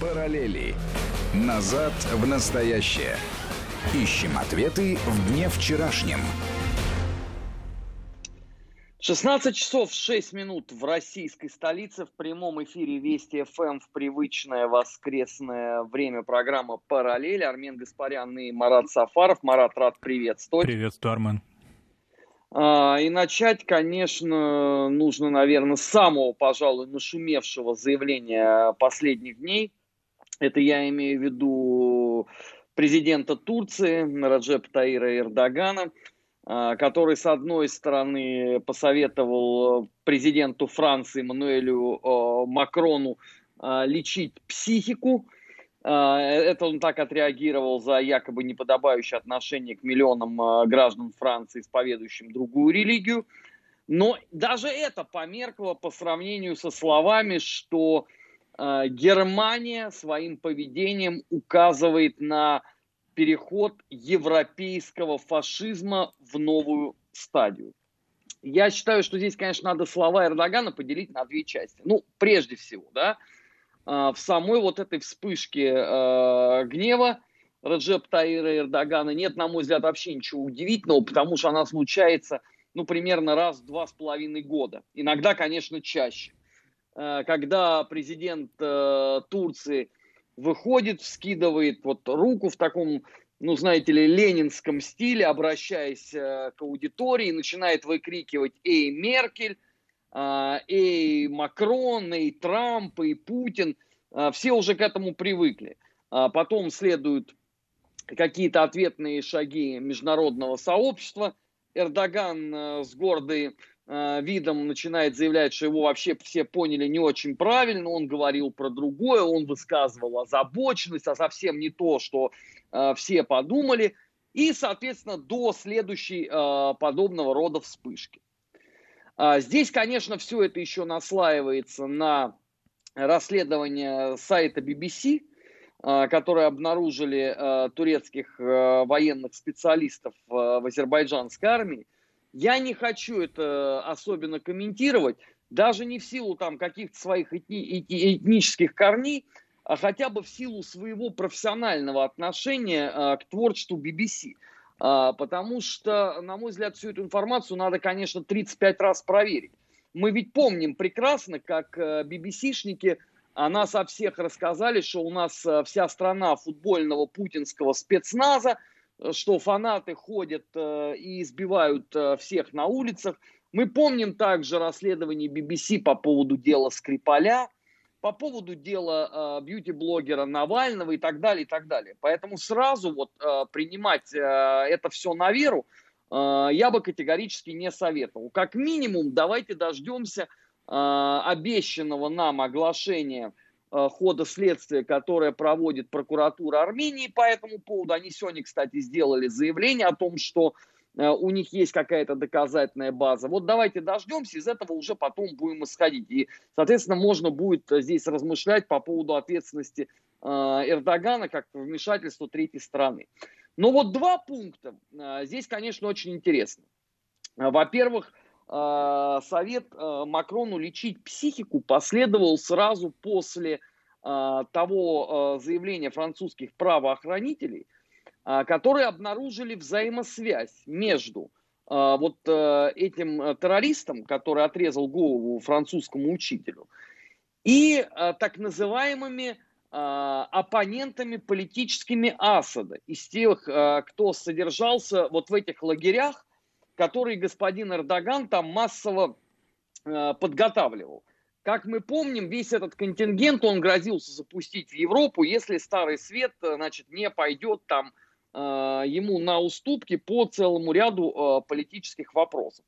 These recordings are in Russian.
Параллели. Назад в настоящее. Ищем ответы в дне вчерашнем. 16 часов 6 минут в российской столице в прямом эфире Вести ФМ в привычное воскресное время программа «Параллель». Армен Гаспарян и Марат Сафаров. Марат, рад приветствовать. Приветствую, Армен. А, и начать, конечно, нужно, наверное, с самого, пожалуй, нашумевшего заявления последних дней. Это я имею в виду президента Турции Раджепа Таира Эрдогана, а, который, с одной стороны, посоветовал президенту Франции Мануэлю а, Макрону лечить психику, а, это он так отреагировал за якобы неподобающее отношение к миллионам а, граждан Франции, исповедующим другую религию. Но даже это померкло по сравнению со словами, что а, Германия своим поведением указывает на переход европейского фашизма в новую стадию. Я считаю, что здесь, конечно, надо слова Эрдогана поделить на две части. Ну, прежде всего, да, а, в самой вот этой вспышке э, гнева Раджеп Таира Эрдогана нет, на мой взгляд, вообще ничего удивительного, потому что она случается, ну, примерно раз в два с половиной года. Иногда, конечно, чаще. Э, когда президент э, Турции выходит, вскидывает вот руку в таком, ну, знаете ли, ленинском стиле, обращаясь э, к аудитории, начинает выкрикивать «Эй, Меркель!», и Макрон, и Трамп, и Путин, все уже к этому привыкли. А потом следуют какие-то ответные шаги международного сообщества. Эрдоган с гордой видом начинает заявлять, что его вообще все поняли не очень правильно, он говорил про другое, он высказывал озабоченность, а совсем не то, что все подумали, и, соответственно, до следующей подобного рода вспышки. А, здесь, конечно, все это еще наслаивается на расследование сайта BBC, а, которые обнаружили а, турецких военных специалистов в азербайджанской армии. Я не хочу это особенно комментировать, даже не в силу там каких-то своих этни- этнических корней, а хотя бы в силу своего профессионального отношения к творчеству BBC. А, потому что, на мой взгляд, всю эту информацию надо, конечно, 35 раз проверить. Мы ведь помним прекрасно, как BBC-шники э, о нас о всех рассказали, что у нас э, вся страна футбольного путинского спецназа, что фанаты ходят и избивают всех на улицах. Мы помним также расследование BBC по поводу дела Скрипаля – по поводу дела э, бьюти-блогера Навального и так далее, и так далее. Поэтому сразу вот э, принимать э, это все на веру э, я бы категорически не советовал. Как минимум, давайте дождемся э, обещанного нам оглашения э, хода следствия, которое проводит прокуратура Армении по этому поводу. Они сегодня, кстати, сделали заявление о том, что Э, у них есть какая-то доказательная база. Вот давайте дождемся, из этого уже потом будем исходить. И, соответственно, можно будет здесь размышлять по поводу ответственности э, Эрдогана как вмешательства третьей страны. Но вот два пункта э, здесь, конечно, очень интересны. Во-первых, совет Макрону лечить психику последовал сразу после того заявления французских правоохранителей, а, которые обнаружили взаимосвязь между а, вот э, этим э, террористом, который отрезал голову французскому учителю, и э, так называемыми а, оппонентами политическими Асада, из тех, кто содержался вот в этих лагерях, которые господин Эрдоган там массово подготавливал. Как мы помним, весь этот контингент он грозился запустить в Европу, если Старый Свет значит, не пойдет там Э, ему на уступки по целому ряду э, политических вопросов.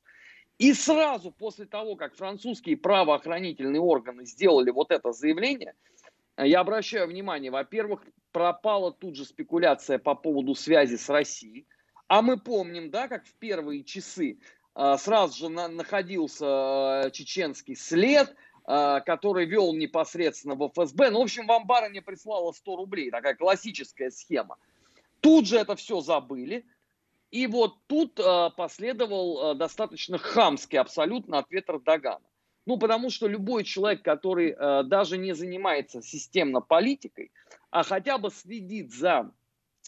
И сразу после того, как французские правоохранительные органы сделали вот это заявление, э, я обращаю внимание, во-первых, пропала тут же спекуляция по поводу связи с Россией. А мы помним, да, как в первые часы сразу же находился чеченский след, который вел непосредственно в ФСБ. Ну, в общем, вам барыня прислала 100 рублей, такая классическая схема. Тут же это все забыли. И вот тут последовал достаточно хамский абсолютно ответ Эрдогана. Ну, потому что любой человек, который даже не занимается системно политикой, а хотя бы следит за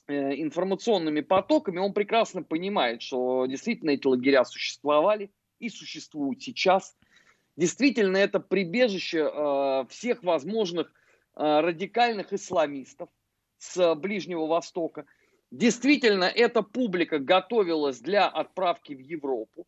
информационными потоками, он прекрасно понимает, что действительно эти лагеря существовали и существуют сейчас. Действительно, это прибежище э, всех возможных э, радикальных исламистов с Ближнего Востока. Действительно, эта публика готовилась для отправки в Европу.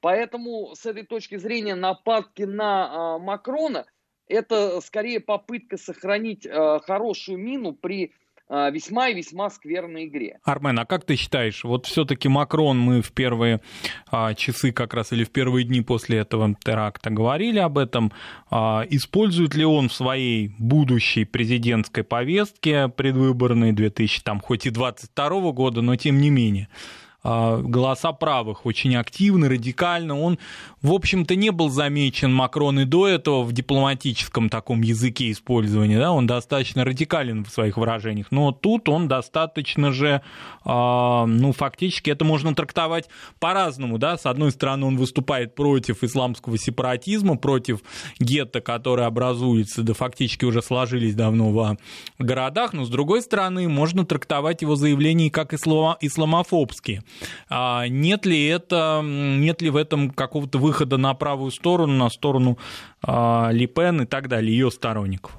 Поэтому с этой точки зрения нападки на э, Макрона это скорее попытка сохранить э, хорошую мину при э, весьма и весьма скверной игре. Армен, а как ты считаешь, вот все-таки Макрон, мы в первые а, часы как раз или в первые дни после этого теракта говорили об этом, а, использует ли он в своей будущей президентской повестке предвыборной 2000, там, хоть и 22 года, но тем не менее, голоса правых очень активны, радикально. Он, в общем-то, не был замечен Макрон и до этого в дипломатическом таком языке использования. Да? Он достаточно радикален в своих выражениях. Но тут он достаточно же, а, ну, фактически это можно трактовать по-разному. Да? С одной стороны, он выступает против исламского сепаратизма, против гетто, которые образуются, да фактически уже сложились давно в городах. Но с другой стороны, можно трактовать его заявления как исламофобские. А нет ли это, нет ли в этом какого-то выхода на правую сторону, на сторону а, Липен и так далее, ее сторонников?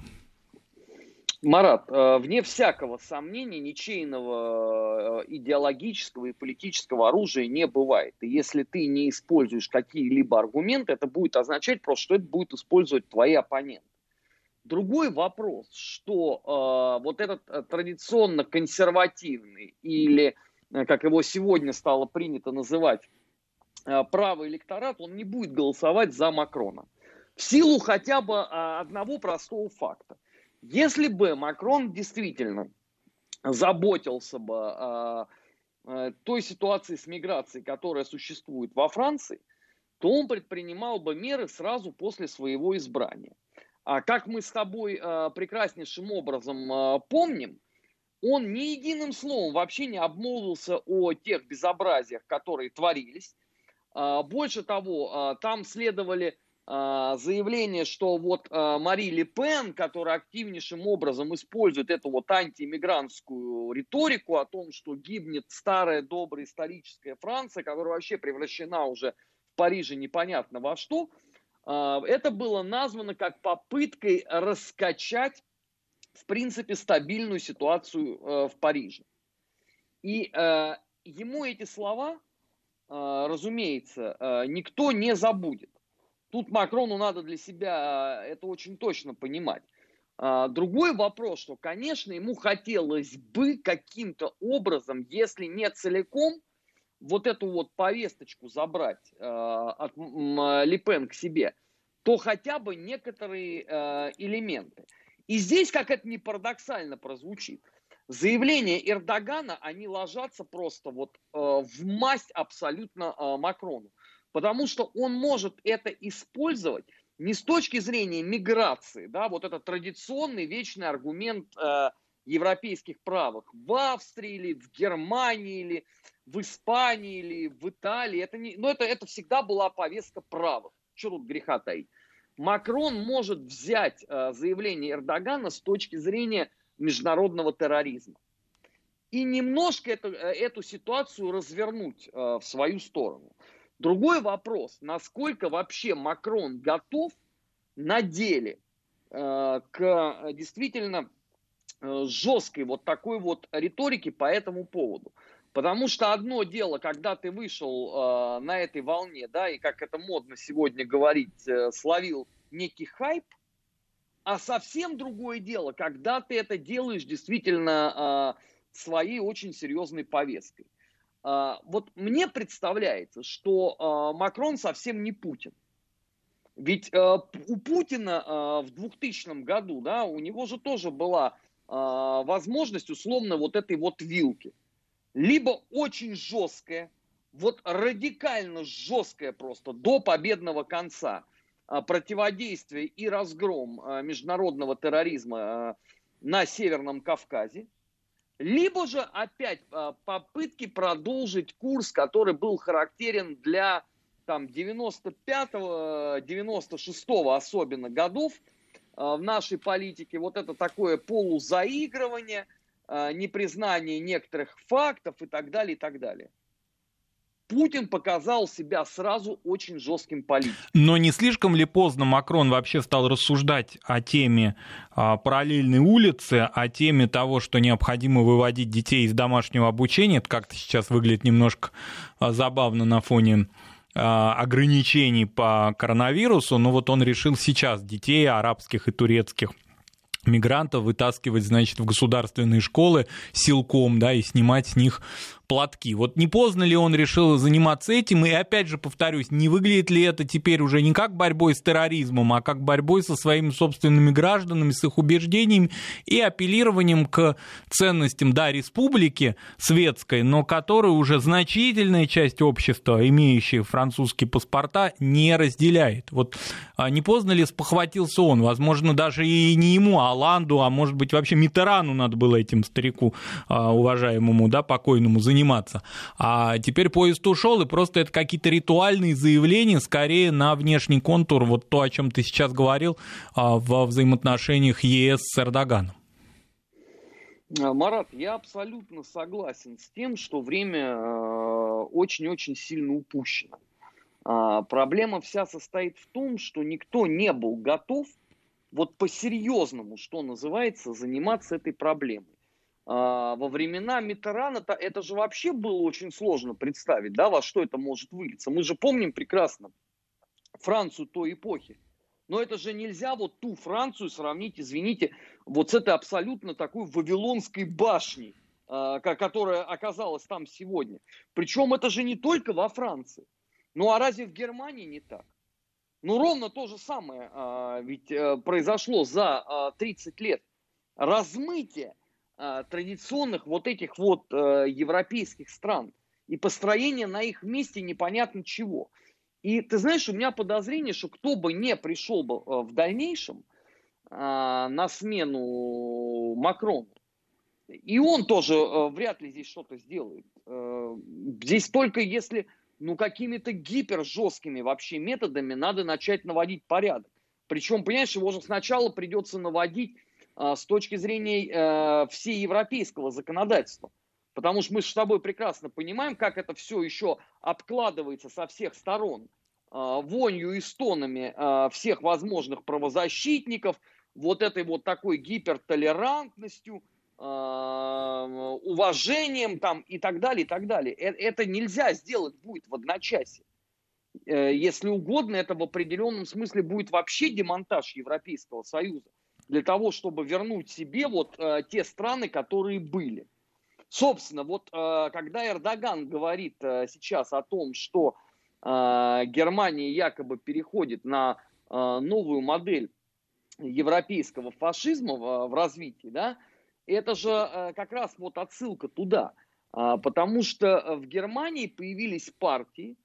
Марат, э, вне всякого сомнения, ничейного э, идеологического и политического оружия не бывает. И если ты не используешь какие-либо аргументы, это будет означать просто, что это будет использовать твои оппоненты. Другой вопрос, что э, вот этот э, традиционно консервативный или как его сегодня стало принято называть, э, правый электорат, он не будет голосовать за Макрона. В силу хотя бы а, одного простого факта. Если бы Макрон действительно заботился бы о, той ситуации с миграцией, которая существует во Франции, то он предпринимал бы меры сразу после своего избрания. А как мы с тобой э, прекраснейшим образом помним, он ни единым словом вообще не обмолвился о тех безобразиях, которые творились. А, больше того, а, там следовали а, заявления, что вот Мари Ле Пен, которая активнейшим образом использует эту вот антииммигрантскую риторику о том, что гибнет старая добрая историческая Франция, которая вообще превращена уже в Париже непонятно во что, это было названо как попыткой раскачать в принципе, стабильную ситуацию э, в Париже. И э, ему эти слова, э, разумеется, э, никто не забудет. Тут Макрону надо для себя э, это очень точно понимать. Э, другой вопрос, что, конечно, ему хотелось бы каким-то образом, если не целиком, вот эту вот повесточку забрать э, от э, Липен к себе, то хотя бы некоторые э, элементы. И здесь, как это не парадоксально прозвучит, заявления Эрдогана, они ложатся просто вот э, в масть абсолютно э, Макрону. Потому что он может это использовать не с точки зрения миграции, да, вот это традиционный вечный аргумент э, европейских правых в Австрии или в Германии или в Испании или в Италии. Это не, но это, это всегда была повестка правых. Что тут греха таить? Макрон может взять э, заявление Эрдогана с точки зрения международного терроризма и немножко эту, э, эту ситуацию развернуть э, в свою сторону. Другой вопрос, насколько вообще Макрон готов на деле к действительно жесткой вот такой вот риторике по этому поводу. Потому что одно дело, когда ты вышел э, на этой волне, да, и как это модно сегодня говорить, э, словил некий хайп, а совсем другое дело, когда ты это делаешь действительно э, своей очень серьезной повесткой. Э, вот мне представляется, что э, Макрон совсем не Путин. Ведь э, у Путина э, в 2000 году, да, у него же тоже была э, возможность условно вот этой вот вилки либо очень жесткое, вот радикально жесткое просто до победного конца а, противодействие и разгром а, международного терроризма а, на Северном Кавказе, либо же опять попытки продолжить курс, который был характерен для там 95-го, 96-го особенно годов в нашей политике. Вот это такое полузаигрывание, непризнание некоторых фактов и так далее, и так далее. Путин показал себя сразу очень жестким политиком. Но не слишком ли поздно Макрон вообще стал рассуждать о теме а, параллельной улицы, о теме того, что необходимо выводить детей из домашнего обучения? Это как-то сейчас выглядит немножко а, забавно на фоне а, ограничений по коронавирусу, но вот он решил сейчас детей арабских и турецких мигрантов вытаскивать, значит, в государственные школы силком, да, и снимать с них платки. Вот не поздно ли он решил заниматься этим? И опять же повторюсь, не выглядит ли это теперь уже не как борьбой с терроризмом, а как борьбой со своими собственными гражданами, с их убеждениями и апеллированием к ценностям, да, республики светской, но которую уже значительная часть общества, имеющая французские паспорта, не разделяет. Вот а не поздно ли спохватился он? Возможно, даже и не ему, а Ланду, а может быть вообще Митерану надо было этим старику а, уважаемому, да, покойному заниматься заниматься. А теперь поезд ушел, и просто это какие-то ритуальные заявления, скорее на внешний контур, вот то, о чем ты сейчас говорил, а, во взаимоотношениях ЕС с Эрдоганом. А, Марат, я абсолютно согласен с тем, что время а, очень-очень сильно упущено. Проблема вся состоит в том, что никто не был готов вот по-серьезному, что называется, заниматься этой проблемой. А, во времена Митерана -то это же вообще было очень сложно представить, да, во что это может вылиться. Мы же помним прекрасно Францию той эпохи. Но это же нельзя вот ту Францию сравнить, извините, вот с этой абсолютно такой вавилонской башней, а, которая оказалась там сегодня. Причем это же не только во Франции. Ну а разве в Германии не так? Ну ровно то же самое а, ведь э, произошло за 30 лет. Размытие традиционных вот этих вот э, европейских стран и построение на их месте непонятно чего. И ты знаешь, у меня подозрение, что кто бы не пришел бы э, в дальнейшем а, на смену Макрону, и он тоже э, вряд ли здесь что-то сделает. Здесь только если ну, какими-то гипер жесткими вообще методами надо начать наводить порядок. Причем, понимаешь, его же сначала придется наводить а, с точки зрения э, всеевропейского законодательства. Потому что мы с тобой прекрасно понимаем, как это все еще обкладывается со всех сторон а, вонью и стонами а, всех возможных правозащитников, вот этой вот такой гипертолерантностью, уважением там и так далее, и так далее. Э, это нельзя сделать будет в одночасье. Э, если угодно, это в определенном смысле будет вообще демонтаж Европейского Союза для того, чтобы вернуть себе вот э, те страны, которые были. Собственно, вот э, когда Эрдоган говорит э, сейчас о том, что э, Германия якобы переходит на э, новую модель европейского фашизма в, в развитии, да, это же э, как раз вот отсылка туда, э, потому что в Германии появились партии,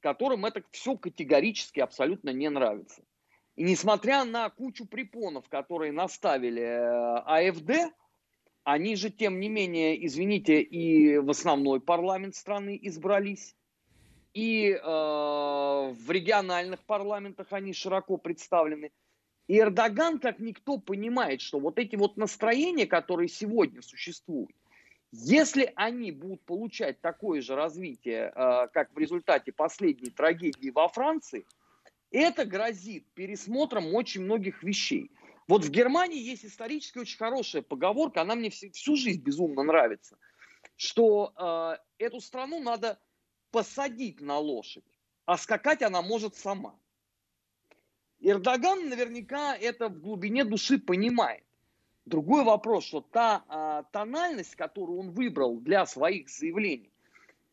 которым это все категорически абсолютно не нравится. И несмотря на кучу препонов, которые наставили э, АФД, они же, тем не менее, извините, и в основной парламент страны избрались, и э, в региональных парламентах они широко представлены. И Эрдоган, как никто, понимает, что вот эти вот настроения, которые сегодня существуют, если они будут получать такое же развитие, э, как в результате последней трагедии во Франции – это грозит пересмотром очень многих вещей. Вот в Германии есть исторически очень хорошая поговорка, она мне всю, жизнь безумно нравится, что э, эту страну надо посадить на лошадь, а скакать она может сама. Эрдоган наверняка это в глубине души понимает. Другой вопрос, что та э, тональность, которую он выбрал для своих заявлений,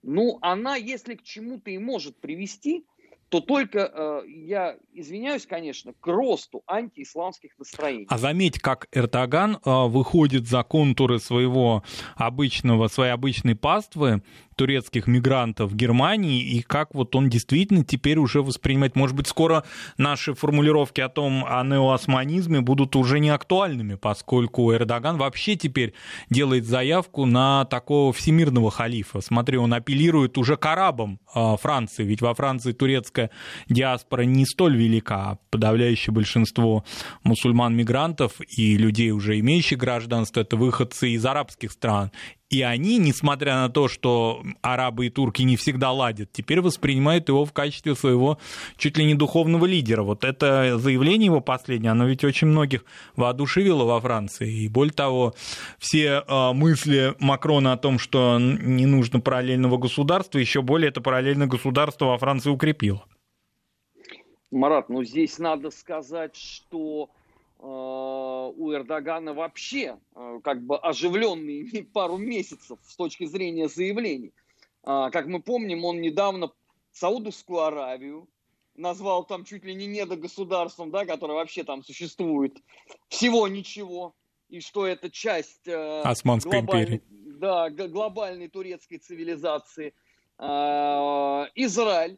ну, она, если к чему-то и может привести, то только, э, я извиняюсь, конечно, к росту антиисламских настроений. А заметь, как Эрдоган э, выходит за контуры своего обычного, своей обычной паствы, турецких мигрантов в Германии, и как вот он действительно теперь уже воспринимает. Может быть, скоро наши формулировки о том, о неоосманизме будут уже не актуальными, поскольку Эрдоган вообще теперь делает заявку на такого всемирного халифа. Смотри, он апеллирует уже к арабам э, Франции, ведь во Франции турецкая диаспора не столь велика, а подавляющее большинство мусульман-мигрантов и людей, уже имеющих гражданство, это выходцы из арабских стран. И они, несмотря на то, что арабы и турки не всегда ладят, теперь воспринимают его в качестве своего чуть ли не духовного лидера. Вот это заявление его последнее, оно ведь очень многих воодушевило во Франции. И более того, все э, мысли Макрона о том, что не нужно параллельного государства, еще более это параллельное государство во Франции укрепило. Марат, ну здесь надо сказать, что у Эрдогана вообще э, как бы оживленный пару месяцев с точки зрения заявлений. Э, как мы помним, он недавно Саудовскую Аравию назвал там чуть ли не недогосударством, да, которое вообще там существует. Всего ничего. И что это часть э, Османской империи. Да, глобальной турецкой цивилизации. Э, Израиль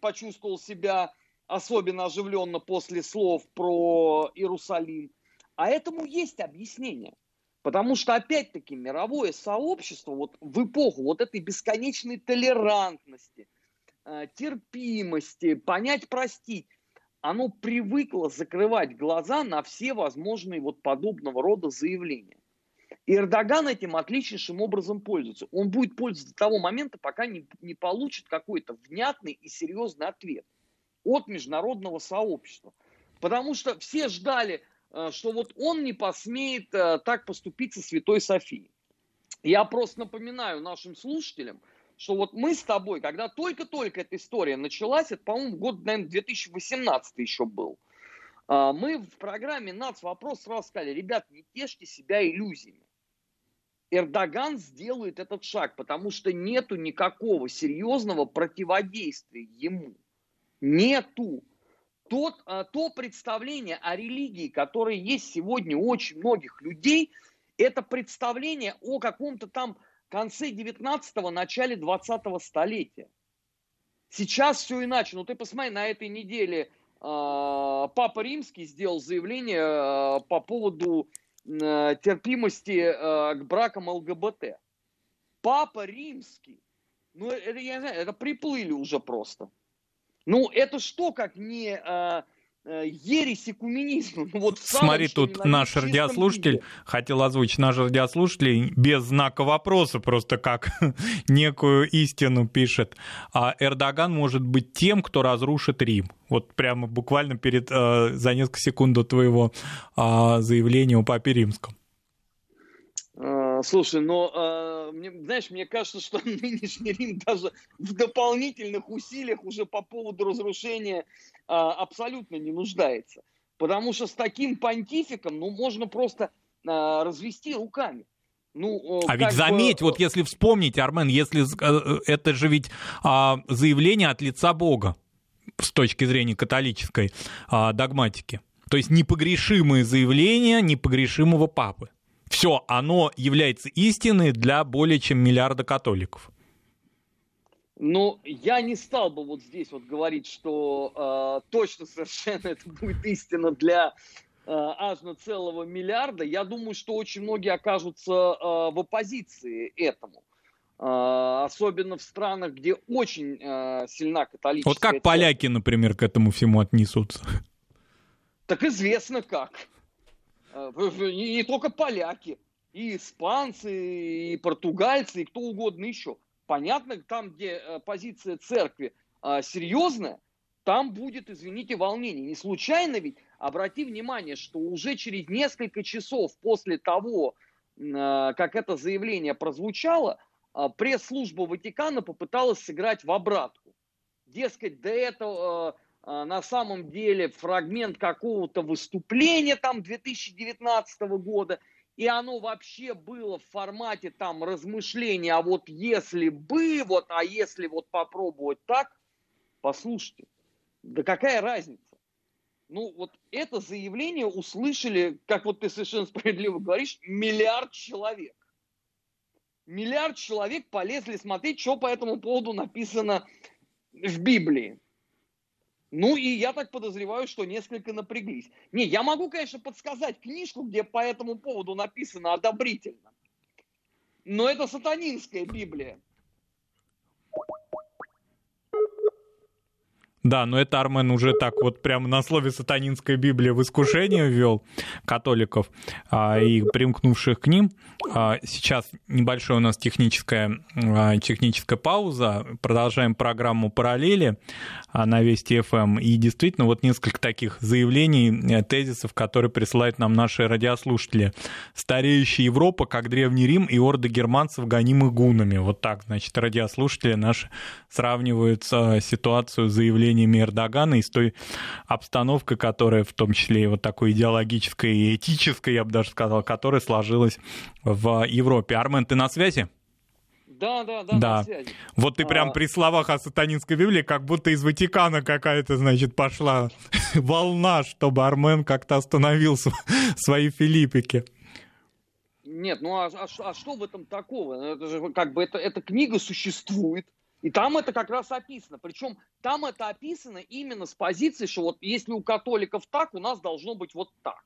почувствовал себя особенно оживленно после слов про Иерусалим. А этому есть объяснение. Потому что, опять-таки, мировое сообщество вот в эпоху вот этой бесконечной толерантности, э, терпимости, понять, простить, оно привыкло закрывать глаза на все возможные вот подобного рода заявления. И Эрдоган этим отличнейшим образом пользуется. Он будет пользоваться до того момента, пока не, не получит какой-то внятный и серьезный ответ от международного сообщества. Потому что все ждали, э, что вот он не посмеет э, так поступить со Святой Софией. Я просто напоминаю нашим слушателям, что вот мы с тобой, когда только-только эта история началась, это, по-моему, год, наверное, 2018 еще был, э, мы в программе «Нац. Вопрос» сразу сказали, ребят, не тешьте себя иллюзиями. Эрдоган сделает этот шаг, потому что нету никакого серьезного противодействия ему нету. Тот, а, то представление о религии, которое есть сегодня у очень многих людей, это представление о каком-то там конце 19-го, начале 20-го столетия. Сейчас все иначе. Ну ты посмотри, на этой неделе э, Папа Римский сделал заявление э, по поводу э, терпимости э, к бракам ЛГБТ. Папа Римский. Ну это, я не знаю, это приплыли уже просто. Ну, это что, как не а, а, ересь экуменизма? Ну, вот Смотри, тут наш радиослушатель виде. хотел озвучить наш радиослушатель без знака вопроса, просто как некую истину пишет. А Эрдоган может быть тем, кто разрушит Рим. Вот прямо буквально перед, э, за несколько секунд до твоего э, заявления о Папе Римском. Слушай, но, э, мне, знаешь, мне кажется, что нынешний Рим даже в дополнительных усилиях уже по поводу разрушения э, абсолютно не нуждается. Потому что с таким понтификом, ну, можно просто э, развести руками. Ну, а ведь заметь, бы... вот если вспомнить, Армен, если э, это же ведь а, заявление от лица Бога с точки зрения католической а, догматики. То есть непогрешимые заявления непогрешимого папы все, оно является истиной для более чем миллиарда католиков. Ну, я не стал бы вот здесь вот говорить, что э, точно совершенно это будет истина для э, аж на целого миллиарда. Я думаю, что очень многие окажутся э, в оппозиции этому. Э, особенно в странах, где очень э, сильна католическая... Вот как церковь. поляки, например, к этому всему отнесутся? Так известно как. Э, не, только поляки, и испанцы, и португальцы, и кто угодно еще. Понятно, там, где э, позиция церкви а, серьезная, там будет, извините, волнение. Не случайно ведь, обрати внимание, что уже через несколько часов после того, а, как это заявление прозвучало, а, пресс-служба Ватикана попыталась сыграть в обратку. Дескать, до этого на самом деле фрагмент какого-то выступления там 2019 года, и оно вообще было в формате там размышления, а вот если бы, вот, а если вот попробовать так, послушайте, да какая разница? Ну, вот это заявление услышали, как вот ты совершенно справедливо говоришь, миллиард человек. Миллиард человек полезли смотреть, что по этому поводу написано в Библии. Ну и я так подозреваю, что несколько напряглись. Не, я могу, конечно, подсказать книжку, где по этому поводу написано одобрительно. Но это сатанинская Библия. Да, но это Армен уже так вот прямо на слове сатанинская Библия в искушение ввел католиков а, и примкнувших к ним. А, сейчас небольшая у нас техническая, а, техническая пауза. Продолжаем программу «Параллели» а, на Вести ФМ. Эм. И действительно вот несколько таких заявлений, э, тезисов, которые присылают нам наши радиослушатели. Стареющая Европа, как Древний Рим и орды германцев, гонимых гунами. Вот так, значит, радиослушатели наши сравнивают ситуацию заявлений заявлениями Эрдогана и с той обстановкой, которая в том числе и вот такой идеологической и этической, я бы даже сказал, которая сложилась в Европе. Армен, ты на связи? Да, да, да, да. Вот ты прям а... при словах о сатанинской Библии, как будто из Ватикана какая-то, значит, пошла волна, чтобы Армен как-то остановил свои филиппики. Нет, ну а, а, а что в этом такого? Это же как бы это, эта книга существует, и там это как раз описано. Причем там это описано именно с позиции, что вот если у католиков так, у нас должно быть вот так.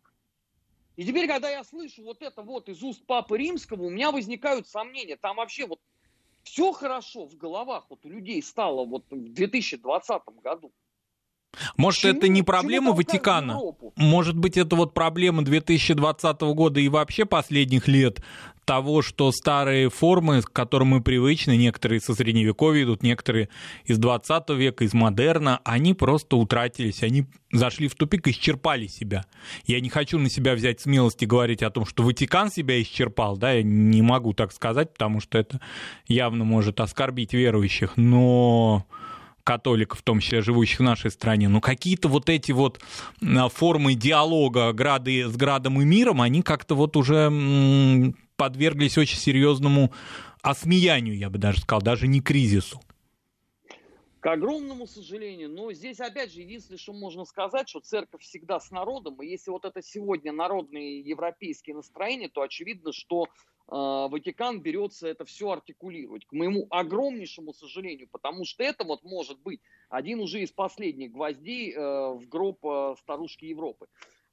И теперь, когда я слышу вот это вот из уст Папы Римского, у меня возникают сомнения. Там вообще вот все хорошо в головах вот у людей стало вот в 2020 году. Может, Чему? это не проблема Ватикана? Может быть, это вот проблема 2020 года и вообще последних лет того, что старые формы, к которым мы привычны, некоторые со средневековья идут, некоторые из 20 века, из модерна, они просто утратились, они зашли в тупик, исчерпали себя. Я не хочу на себя взять смелости говорить о том, что Ватикан себя исчерпал, да, я не могу так сказать, потому что это явно может оскорбить верующих, но католиков, в том числе живущих в нашей стране, но какие-то вот эти вот формы диалога грады, с Градом и миром, они как-то вот уже подверглись очень серьезному осмеянию, я бы даже сказал, даже не кризису. К огромному сожалению, но здесь опять же единственное, что можно сказать, что церковь всегда с народом, и если вот это сегодня народные европейские настроения, то очевидно, что э, Ватикан берется это все артикулировать. К моему огромнейшему сожалению, потому что это вот может быть один уже из последних гвоздей э, в гроб э, старушки Европы.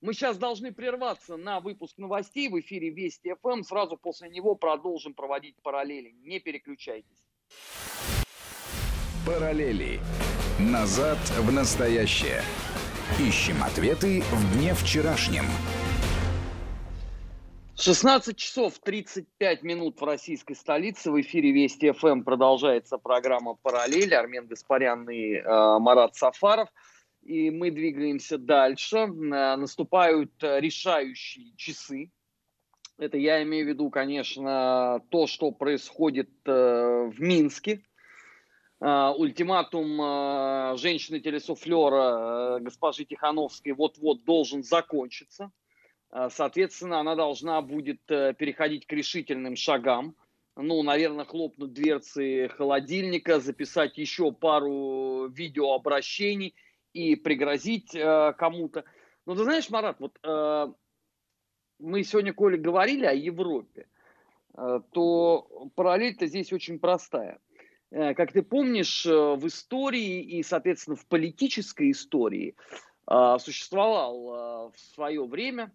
Мы сейчас должны прерваться на выпуск новостей в эфире Вести ФМ. Сразу после него продолжим проводить параллели. Не переключайтесь. Параллели. Назад в настоящее. Ищем ответы в дне вчерашнем. 16 часов 35 минут в российской столице. В эфире Вести ФМ продолжается программа «Параллель». Армен Гаспарян и э, Марат Сафаров – и мы двигаемся дальше. Э, наступают э, решающие часы. Это я имею в виду, конечно, то, что происходит э, в Минске. Ультиматум женщины-телесуфлера госпожи Тихановской вот-вот должен закончиться. Соответственно, она должна будет переходить к решительным шагам. Ну, наверное, хлопнуть дверцы холодильника, записать еще пару видеообращений – и пригрозить э, кому-то. Но ты знаешь, Марат, вот э, мы сегодня, Коля, говорили о Европе, э, то параллель-то здесь очень простая. Э, как ты помнишь, э, в истории и, соответственно, в политической истории э, существовал э, в свое время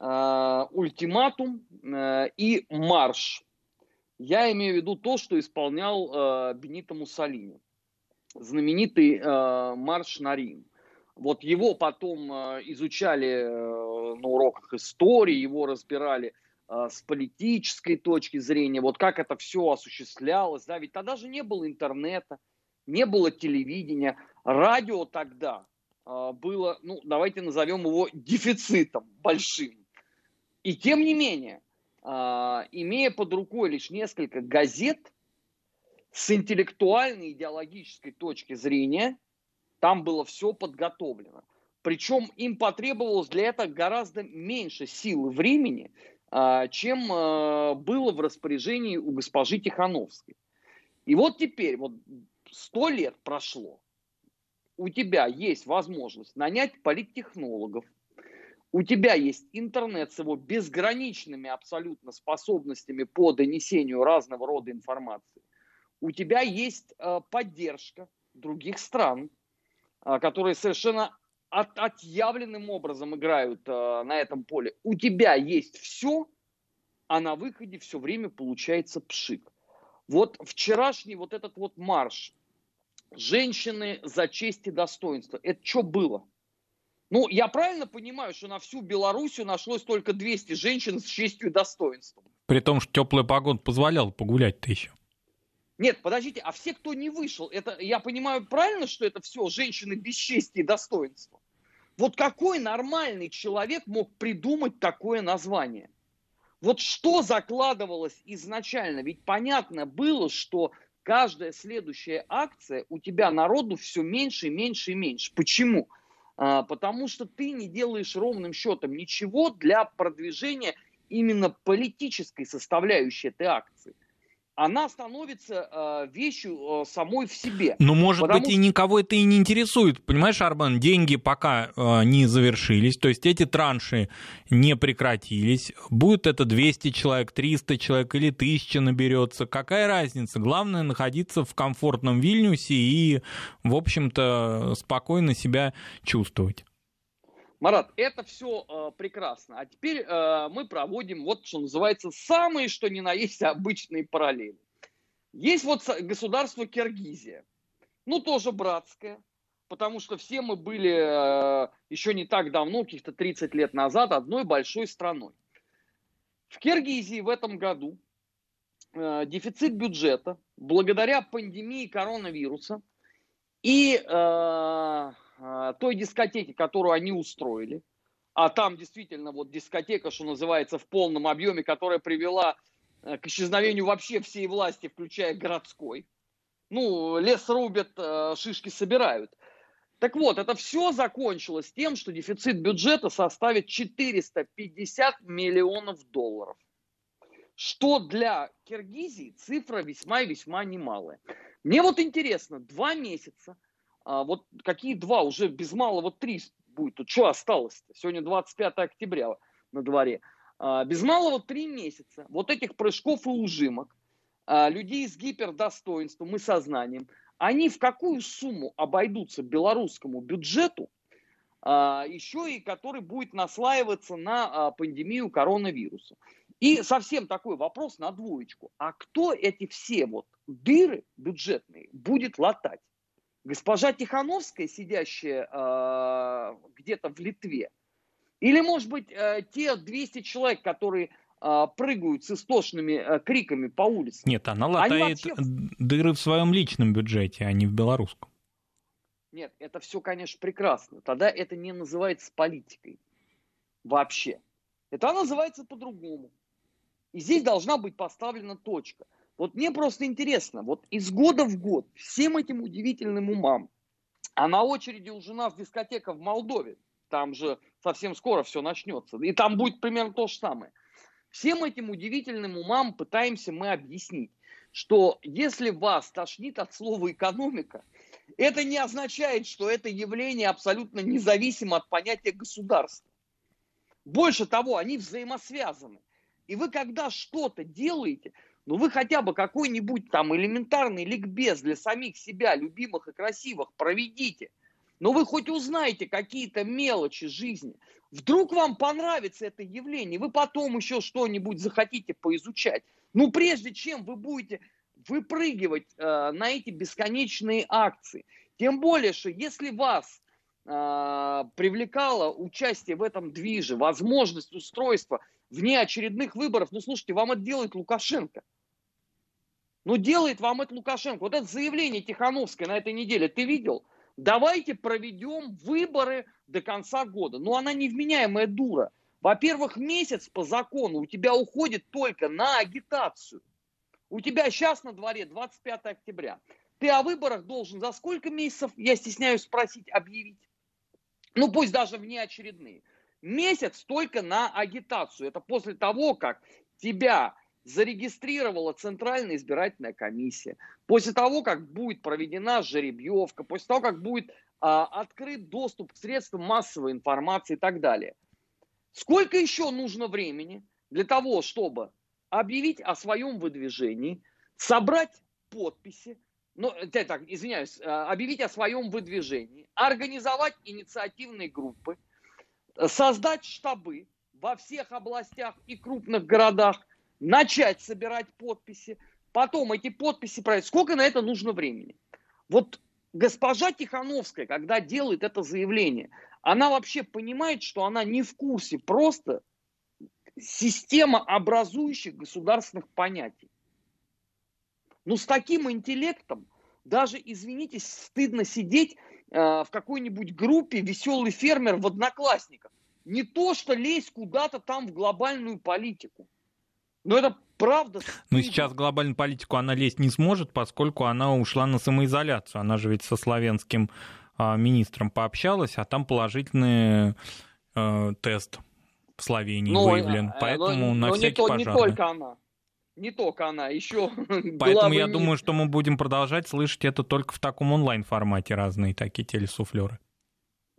э, ультиматум э, и марш. Я имею в виду то, что исполнял э, Бенито Муссолини знаменитый э, марш на Рим. Вот его потом э, изучали э, на уроках истории, его разбирали э, с политической точки зрения, вот как это все осуществлялось, да, ведь тогда же не было интернета, не было телевидения, радио тогда э, было, ну, давайте назовем его дефицитом большим. И тем не менее, э, имея под рукой лишь несколько газет, с интеллектуальной идеологической точки зрения там было все подготовлено. Причем им потребовалось для этого гораздо меньше сил и времени, а, чем а, было в распоряжении у госпожи Тихановской. И вот теперь, вот сто лет прошло, у тебя есть возможность нанять политтехнологов, у тебя есть интернет с его безграничными абсолютно способностями по донесению разного рода информации. У тебя есть э, поддержка других стран, э, которые совершенно от, отъявленным образом играют э, на этом поле. У тебя есть все, а на выходе все время получается пшик. Вот вчерашний вот этот вот марш женщины за честь и достоинство, это что было? Ну, я правильно понимаю, что на всю Белоруссию нашлось только 200 женщин с честью и достоинством? При том, что теплая погода позволяла погулять-то еще. Нет, подождите, а все, кто не вышел, это я понимаю правильно, что это все женщины без чести и достоинства? Вот какой нормальный человек мог придумать такое название? Вот что закладывалось изначально? Ведь понятно было, что каждая следующая акция у тебя народу все меньше и меньше и меньше. Почему? А, потому что ты не делаешь ровным счетом ничего для продвижения именно политической составляющей этой акции она становится э, вещью э, самой в себе. Ну, может потому... быть, и никого это и не интересует. Понимаешь, Арбан, деньги пока э, не завершились, то есть эти транши не прекратились. Будет это 200 человек, 300 человек или 1000 наберется. Какая разница? Главное находиться в комфортном Вильнюсе и, в общем-то, спокойно себя чувствовать. Марат, это все э, прекрасно. А теперь э, мы проводим вот что называется самые, что ни на есть обычные параллели. Есть вот государство Киргизия. Ну, тоже братское, потому что все мы были э, еще не так давно, каких-то 30 лет назад, одной большой страной. В Киргизии в этом году э, дефицит бюджета благодаря пандемии коронавируса и э, той дискотеки, которую они устроили, а там действительно вот дискотека, что называется, в полном объеме, которая привела э, к исчезновению вообще всей власти, включая городской. Ну, лес рубят, э, шишки собирают. Так вот, это все закончилось тем, что дефицит бюджета составит 450 миллионов долларов. Что для Киргизии цифра весьма и весьма немалая. Мне вот интересно, два месяца а вот какие два, уже без малого три будет. Что осталось-то? Сегодня 25 октября на дворе. А, без малого три месяца вот этих прыжков и ужимок, а, людей с гипердостоинством и сознанием, они в какую сумму обойдутся белорусскому бюджету, а, еще и который будет наслаиваться на а, пандемию коронавируса. И совсем такой вопрос на двоечку. А кто эти все вот дыры бюджетные будет латать? Госпожа Тихановская, сидящая э, где-то в Литве, или, может быть, э, те 200 человек, которые э, прыгают с истошными э, криками по улице. Нет, она латает вообще... дыры в своем личном бюджете, а не в белорусском. Нет, это все, конечно, прекрасно. Тогда это не называется политикой вообще. Это называется по-другому. И здесь должна быть поставлена точка. Вот мне просто интересно, вот из года в год всем этим удивительным умам, а на очереди у нас дискотека в Молдове, там же совсем скоро все начнется, и там будет примерно то же самое. Всем этим удивительным умам пытаемся мы объяснить, что если вас тошнит от слова экономика, это не означает, что это явление абсолютно независимо от понятия государства. Больше того, они взаимосвязаны. И вы когда что-то делаете, ну вы хотя бы какой-нибудь там элементарный ликбез для самих себя, любимых и красивых, проведите. Но вы хоть узнаете какие-то мелочи жизни. Вдруг вам понравится это явление, вы потом еще что-нибудь захотите поизучать. Ну прежде чем вы будете выпрыгивать э, на эти бесконечные акции. Тем более, что если вас э, привлекало участие в этом движе, возможность устройства вне очередных выборов, ну слушайте, вам это делает Лукашенко. Ну, делает вам это Лукашенко. Вот это заявление Тихановской на этой неделе, ты видел? Давайте проведем выборы до конца года. Ну, она невменяемая дура. Во-первых, месяц по закону у тебя уходит только на агитацию. У тебя сейчас на дворе 25 октября. Ты о выборах должен за сколько месяцев, я стесняюсь спросить, объявить? Ну, пусть даже внеочередные. Месяц только на агитацию. Это после того, как тебя зарегистрировала Центральная избирательная комиссия. После того, как будет проведена жеребьевка, после того, как будет а, открыт доступ к средствам массовой информации и так далее. Сколько еще нужно времени для того, чтобы объявить о своем выдвижении, собрать подписи, ну, так, извиняюсь, э, объявить о своем выдвижении, организовать инициативные группы, создать штабы во всех областях и крупных городах, начать собирать подписи, потом эти подписи проверить. Сколько на это нужно времени? Вот госпожа Тихановская, когда делает это заявление, она вообще понимает, что она не в курсе просто система образующих государственных понятий. Ну, с таким интеллектом даже, извините, стыдно сидеть э, в какой-нибудь группе «Веселый фермер» в «Одноклассниках». Не то, что лезть куда-то там в глобальную политику. Но это правда. Ну, сейчас глобальную политику она лезть не сможет, поскольку она ушла на самоизоляцию. Она же ведь со славянским э, министром пообщалась, а там положительный э, тест в Словении но, выявлен. Э, Поэтому но, на но всякий не, пожарный. не только она. Не только она, еще Поэтому я думаю, что мы будем продолжать слышать это только в таком онлайн-формате, разные такие телесуфлеры.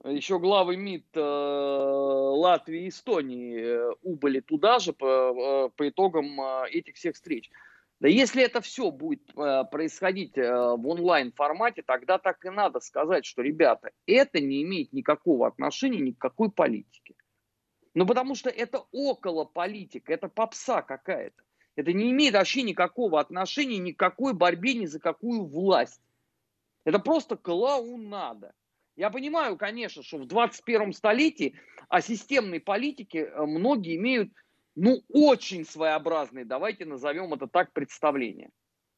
Еще главы МИД э, Латвии и Эстонии э, убыли туда же по, по итогам этих всех встреч. Да если это все будет происходить в онлайн-формате, тогда так и надо сказать, что, ребята, это не имеет никакого отношения ни к какой политике. Ну, потому что это около политика, это попса какая-то. Это не имеет вообще никакого отношения ни к какой борьбе, ни за какую власть. Это просто клоунада. Я понимаю, конечно, что в 21 столетии о системной политике э, многие имеют, ну, очень своеобразные, давайте назовем это так, представление.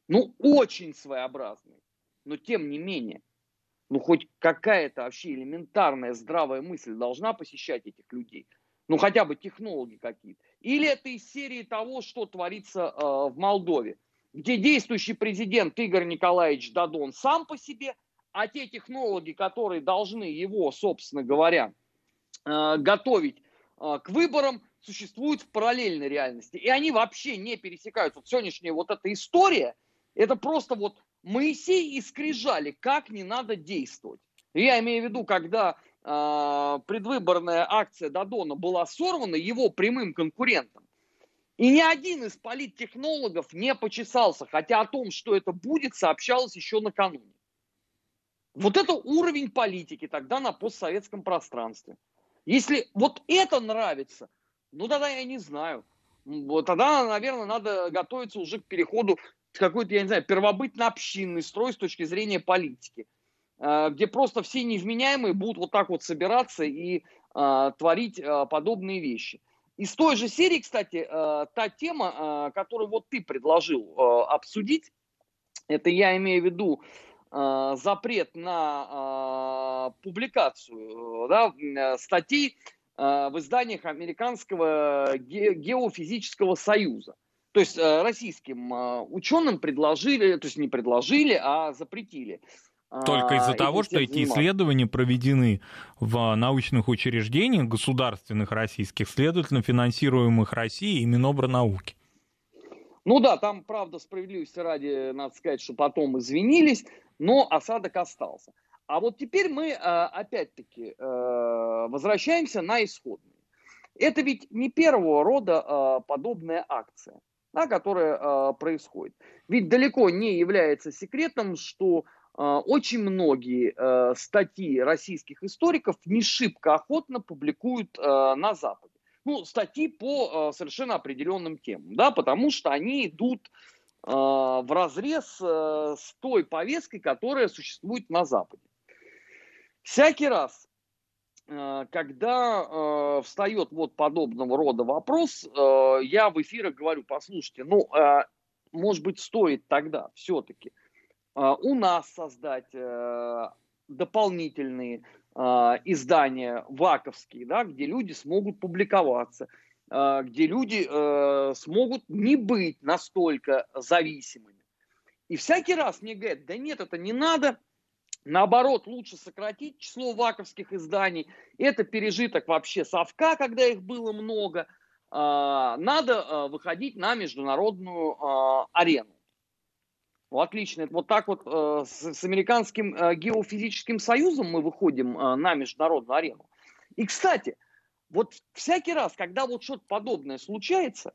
Ну, очень своеобразные. Но тем не менее, ну, хоть какая-то вообще элементарная здравая мысль должна посещать этих людей – ну хотя бы технологи какие-то. Или это из серии того, что творится э, в Молдове, где действующий президент Игорь Николаевич Дадон сам по себе, а те технологи, которые должны его, собственно говоря, э, готовить э, к выборам, существуют в параллельной реальности. И они вообще не пересекаются. Вот сегодняшняя вот эта история, это просто вот Моисей и скрижали, как не надо действовать. Я имею в виду, когда э, предвыборная акция Дадона была сорвана его прямым конкурентом. И ни один из политтехнологов не почесался, хотя о том, что это будет, сообщалось еще накануне. Вот это уровень политики тогда на постсоветском пространстве. Если вот это нравится, ну тогда я не знаю. Вот тогда, наверное, надо готовиться уже к переходу к какой-то, я не знаю, первобытно-общинный строй с точки зрения политики. Э, где просто все невменяемые будут вот так вот собираться и э, творить э, подобные вещи. Из той же серии, кстати, та тема, которую вот ты предложил обсудить, это я имею в виду запрет на э, публикацию э, да, статей э, в изданиях Американского ге- геофизического союза. То есть э, российским э, ученым предложили, то есть не предложили, а запретили только из-за того, что эти исследования проведены в научных учреждениях государственных российских, следовательно, финансируемых Россией и Минобрнауки. Ну да, там, правда, справедливости ради, надо сказать, что потом извинились, но осадок остался. А вот теперь мы, а, опять-таки, э, возвращаемся на исходные. Это ведь не первого рода а, подобная акция, да, которая происходит. Ведь далеко не является секретом, что а, очень многие э, статьи российских историков не шибко охотно публикуют э, на Западе. Ну, статьи по э, совершенно определенным темам, да, потому что они идут в разрез с той повесткой, которая существует на Западе. Всякий раз, когда встает вот подобного рода вопрос, я в эфирах говорю, послушайте, ну, может быть, стоит тогда все-таки а, у нас создать э, дополнительные а, издания ваковские, да, где люди смогут публиковаться, а, где люди э, смогут не быть настолько зависимыми. И всякий раз мне говорят, да нет, это не надо, наоборот, лучше сократить число ваковских изданий, это пережиток вообще совка, когда их было много, надо выходить на международную арену. Ну, отлично. Вот так вот с, американским геофизическим союзом мы выходим на международную арену. И, кстати, Вот всякий раз, когда вот что-то подобное случается,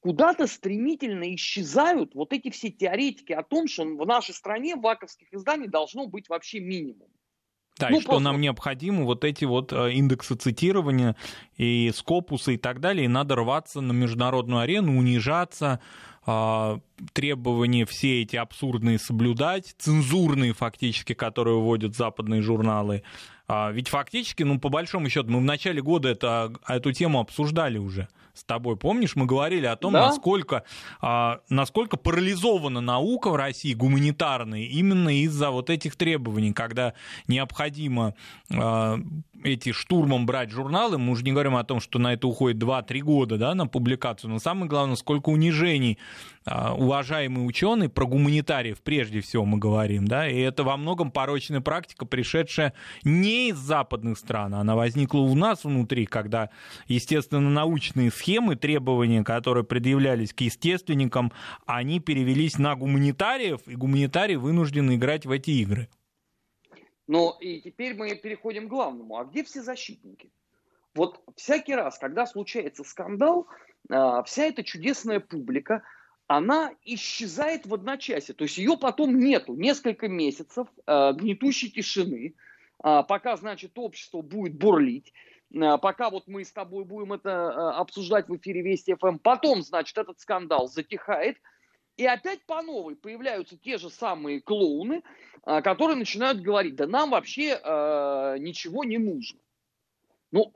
куда-то стремительно исчезают вот эти все теоретики о том, что в нашей стране ваковских изданий должно быть вообще минимум. Да, ну, и что просто... нам необходимо вот эти вот э, индексы цитирования и скопусы и так далее, и надо рваться на международную арену, унижаться, требования все эти абсурдные соблюдать, цензурные фактически, которые вводят западные журналы. А, ведь фактически, ну, по большому счету, мы в начале года это, эту тему обсуждали уже с тобой. Помнишь, мы говорили о том, да? насколько, а, насколько парализована наука в России, гуманитарная, именно из-за вот этих требований, когда необходимо а, эти штурмом брать журналы, мы уже не говорим о том, что на это уходит 2-3 года да, на публикацию, но самое главное, сколько унижений а, уважаемые ученые, про гуманитариев прежде всего мы говорим, да, и это во многом порочная практика, пришедшая не из западных стран, она возникла у нас внутри, когда, естественно, научные схемы, требования, которые предъявлялись к естественникам, они перевелись на гуманитариев, и гуманитарии вынуждены играть в эти игры. Ну и теперь мы переходим к главному. А где все защитники? Вот всякий раз, когда случается скандал, а, вся эта чудесная публика, она исчезает в одночасье. То есть ее потом нету несколько месяцев э, гнетущей тишины, э, пока, значит, общество будет бурлить, пока вот мы с тобой будем это э, обсуждать в эфире Вести ФМ, потом, значит, этот скандал затихает, и опять по новой появляются те же самые клоуны, а, которые начинают говорить, да нам вообще э, ничего не нужно. Ну,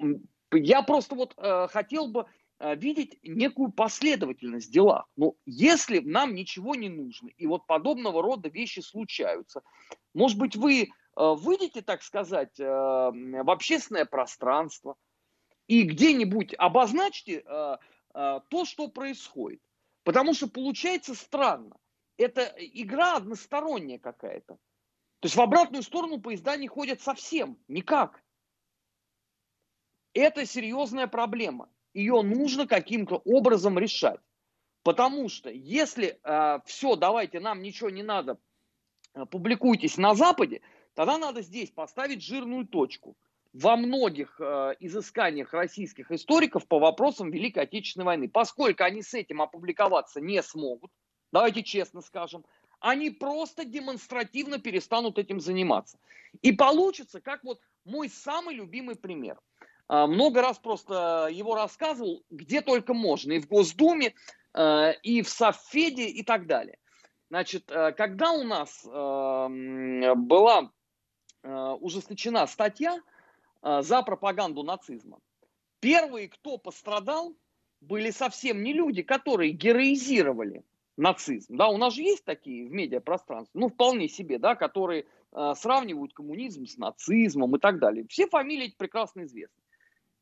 я просто вот э, хотел бы э, видеть некую последовательность делах. Но если нам ничего не нужно, и вот подобного рода вещи случаются, может быть, вы э, выйдете, так сказать, э, в общественное пространство и где-нибудь обозначьте э, то, что происходит. Потому что получается странно. Это игра односторонняя какая-то. То есть в обратную сторону поезда не ходят совсем, никак. Это серьезная проблема. Ее нужно каким-то образом решать. Потому что если э, все, давайте, нам ничего не надо, публикуйтесь на Западе, тогда надо здесь поставить жирную точку. Во многих э, изысканиях российских историков по вопросам Великой Отечественной войны, поскольку они с этим опубликоваться не смогут, давайте честно скажем, они просто демонстративно перестанут этим заниматься. И получится, как вот мой самый любимый пример. А, много раз просто его рассказывал, где только можно, и в Госдуме, а, и в Совфеде, и так далее. Значит, а, когда у нас была ужесточена статья за пропаганду нацизма, первые, кто пострадал, были совсем не люди, которые героизировали нацизм. Да, у нас же есть такие в медиапространстве, ну, вполне себе, да, которые э, сравнивают коммунизм с нацизмом и так далее. Все фамилии эти прекрасно известны.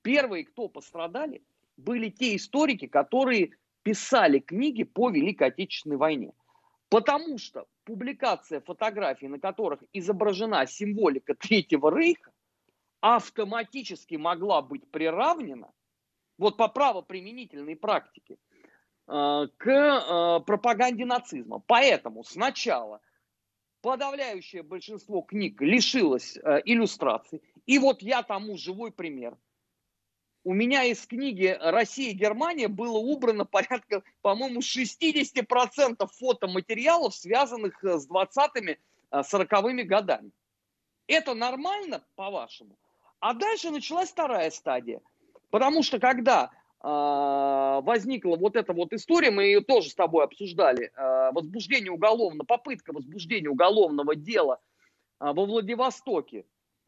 Первые, кто пострадали, были те историки, которые писали книги по Великой Отечественной войне. Потому что публикация фотографий, на которых изображена символика Третьего Рейха, автоматически могла быть приравнена, вот по правоприменительной практике, Э, к э, пропаганде нацизма. Поэтому сначала подавляющее большинство книг лишилось э, иллюстраций. И вот я тому живой пример. У меня из книги «Россия и Германия» было убрано порядка, по-моему, 60% фотоматериалов, связанных с 20-ми, 40-ми годами. Это нормально, по-вашему? А дальше началась вторая стадия. Потому что когда а, возникла вот эта вот история, мы ее тоже с тобой обсуждали, возбуждение уголовного, попытка возбуждения уголовного дела во Владивостоке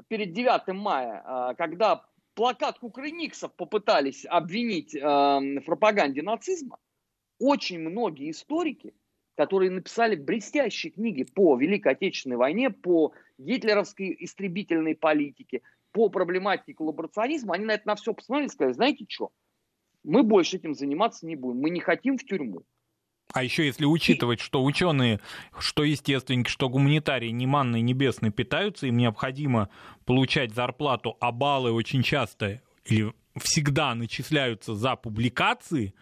перед 9 мая, когда плакат кукрыниксов попытались обвинить в пропаганде нацизма, очень многие историки, которые написали блестящие книги по Великой Отечественной войне, по гитлеровской истребительной политике, по проблематике коллаборационизма, они на это на все посмотрели и сказали, знаете что, мы больше этим заниматься не будем. Мы не хотим в тюрьму. А еще если учитывать, что ученые, что естественники, что гуманитарии не манной небесной питаются, им необходимо получать зарплату, а баллы очень часто или всегда начисляются за публикации,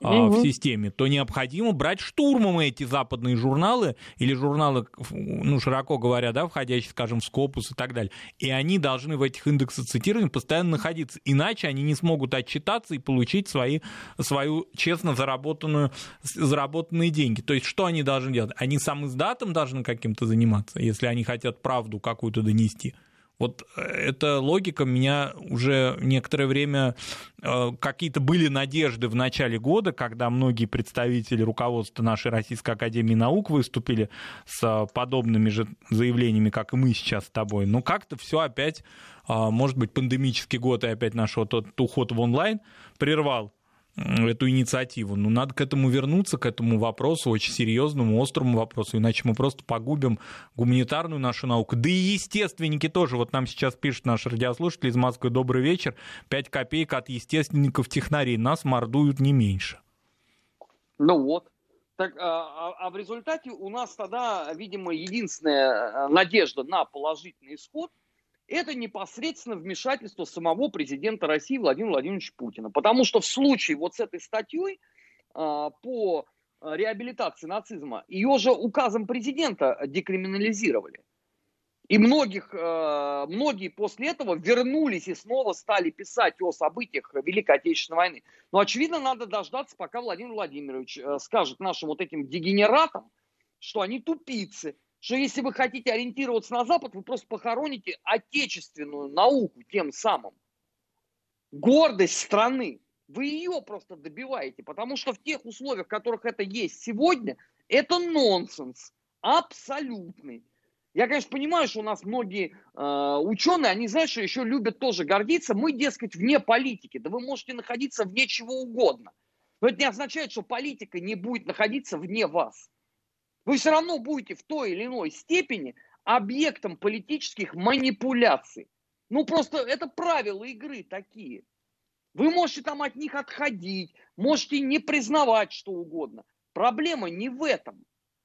угу. в системе, то необходимо брать штурмом эти западные журналы или журналы, ну, широко говоря, да, входящие, скажем, в Скопус и так далее. И они должны в этих индексах цитирования постоянно находиться. Иначе они не смогут отчитаться и получить свои, свою честно заработанную, заработанные деньги. То есть что они должны делать? Они сам издатом должны каким-то заниматься, если они хотят правду какую-то донести. Вот э, эта логика меня уже некоторое время э, какие-то были надежды в начале года, когда многие представители руководства нашей Российской Академии Наук выступили с подобными же заявлениями, как и мы сейчас с тобой. Но как-то все опять, э, может быть, пандемический год и опять наш вот тот уход в онлайн прервал эту инициативу. Но надо к этому вернуться, к этому вопросу, очень серьезному, острому вопросу, иначе мы просто погубим гуманитарную нашу науку. Да и естественники тоже. Вот нам сейчас пишет наш радиослушатель из Москвы «Добрый вечер». 5 копеек от естественников-технарей. Нас мордуют не меньше. Ну вот. Так, а, а, а в результате у нас тогда, видимо, единственная э, надежда на положительный исход – это непосредственно вмешательство самого президента России Владимира Владимировича Путина. Потому что в случае вот с этой статьей а, по реабилитации нацизма, ее же указом президента декриминализировали. И многих, э, многие после этого вернулись и снова стали писать о событиях Великой Отечественной войны. Но, очевидно, надо дождаться, пока Владимир Владимирович э, скажет нашим вот этим дегенератам, что они тупицы, что если вы хотите ориентироваться на Запад, вы просто похороните отечественную науку тем самым. Гордость страны. Вы ее просто добиваете, потому что в тех условиях, в которых это есть сегодня, это нонсенс. Абсолютный. Я, конечно, понимаю, что у нас многие э, ученые, они, знаешь, еще любят тоже гордиться. Мы, дескать, вне политики. Да вы можете находиться вне чего угодно. Но это не означает, что политика не будет находиться вне вас вы все равно будете в той или иной степени объектом политических манипуляций. Ну, просто это правила игры такие. Вы можете там от них отходить, можете не признавать что угодно. Проблема не в этом.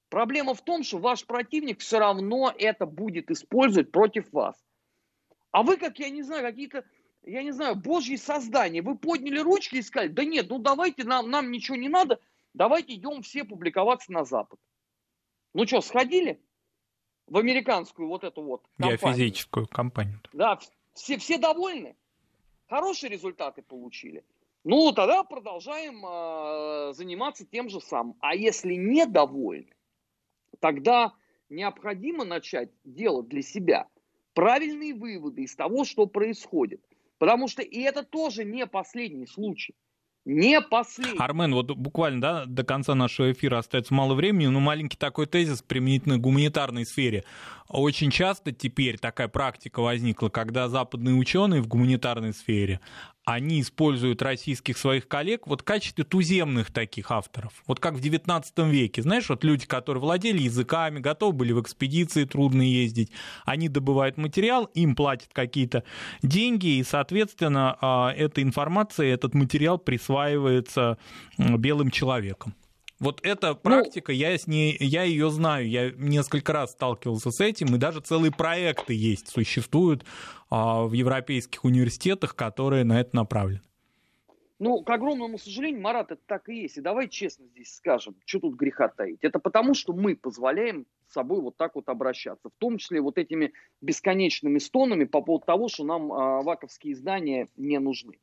Проблема в том, что ваш противник все равно это будет использовать против вас. А вы, как я не знаю, какие-то, я не знаю, божьи создания, вы подняли ручки и сказали, да нет, ну давайте, нам, нам ничего не надо, давайте идем все публиковаться на Запад. Ну что, сходили в американскую вот эту вот компанию? Геофизическую компанию. Да, все, все довольны. Хорошие результаты получили. Ну, тогда продолжаем э, заниматься тем же самым. А если недовольны, тогда необходимо начать делать для себя правильные выводы из того, что происходит. Потому что и это тоже не последний случай не последний. Армен, вот буквально да, до конца нашего эфира остается мало времени, но маленький такой тезис применительно к гуманитарной сфере. Очень часто теперь такая практика возникла, когда западные ученые в гуманитарной сфере, они используют российских своих коллег вот в качестве туземных таких авторов. Вот как в XIX веке. Знаешь, вот люди, которые владели языками, готовы были в экспедиции трудно ездить, они добывают материал, им платят какие-то деньги, и, соответственно, а, эта информация, этот материал присваивается белым человеком. Вот эта ну, практика, ну, я, с ней, я ее знаю, я несколько раз сталкивался с этим, и даже целые проекты есть, существуют а, в европейских университетах, которые на это направлены. Ну, к огромному сожалению, Марат, это так и есть. И давай честно здесь скажем, что тут греха таить. Это потому, что мы позволяем с собой вот так вот обращаться. В том числе вот этими бесконечными стонами по поводу того, что нам э, ваковские издания не нужны.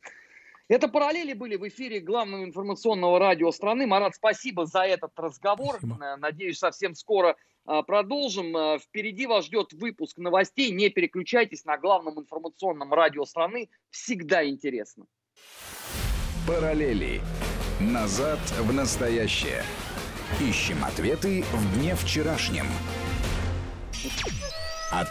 Это параллели были в эфире главного информационного радио страны. Марат, спасибо за этот разговор. Спасибо. Надеюсь, совсем скоро а, продолжим. А, впереди вас ждет выпуск новостей. Не переключайтесь на главном информационном радио страны. Всегда интересно. Параллели. Назад в настоящее. Ищем ответы в дне вчерашнем. От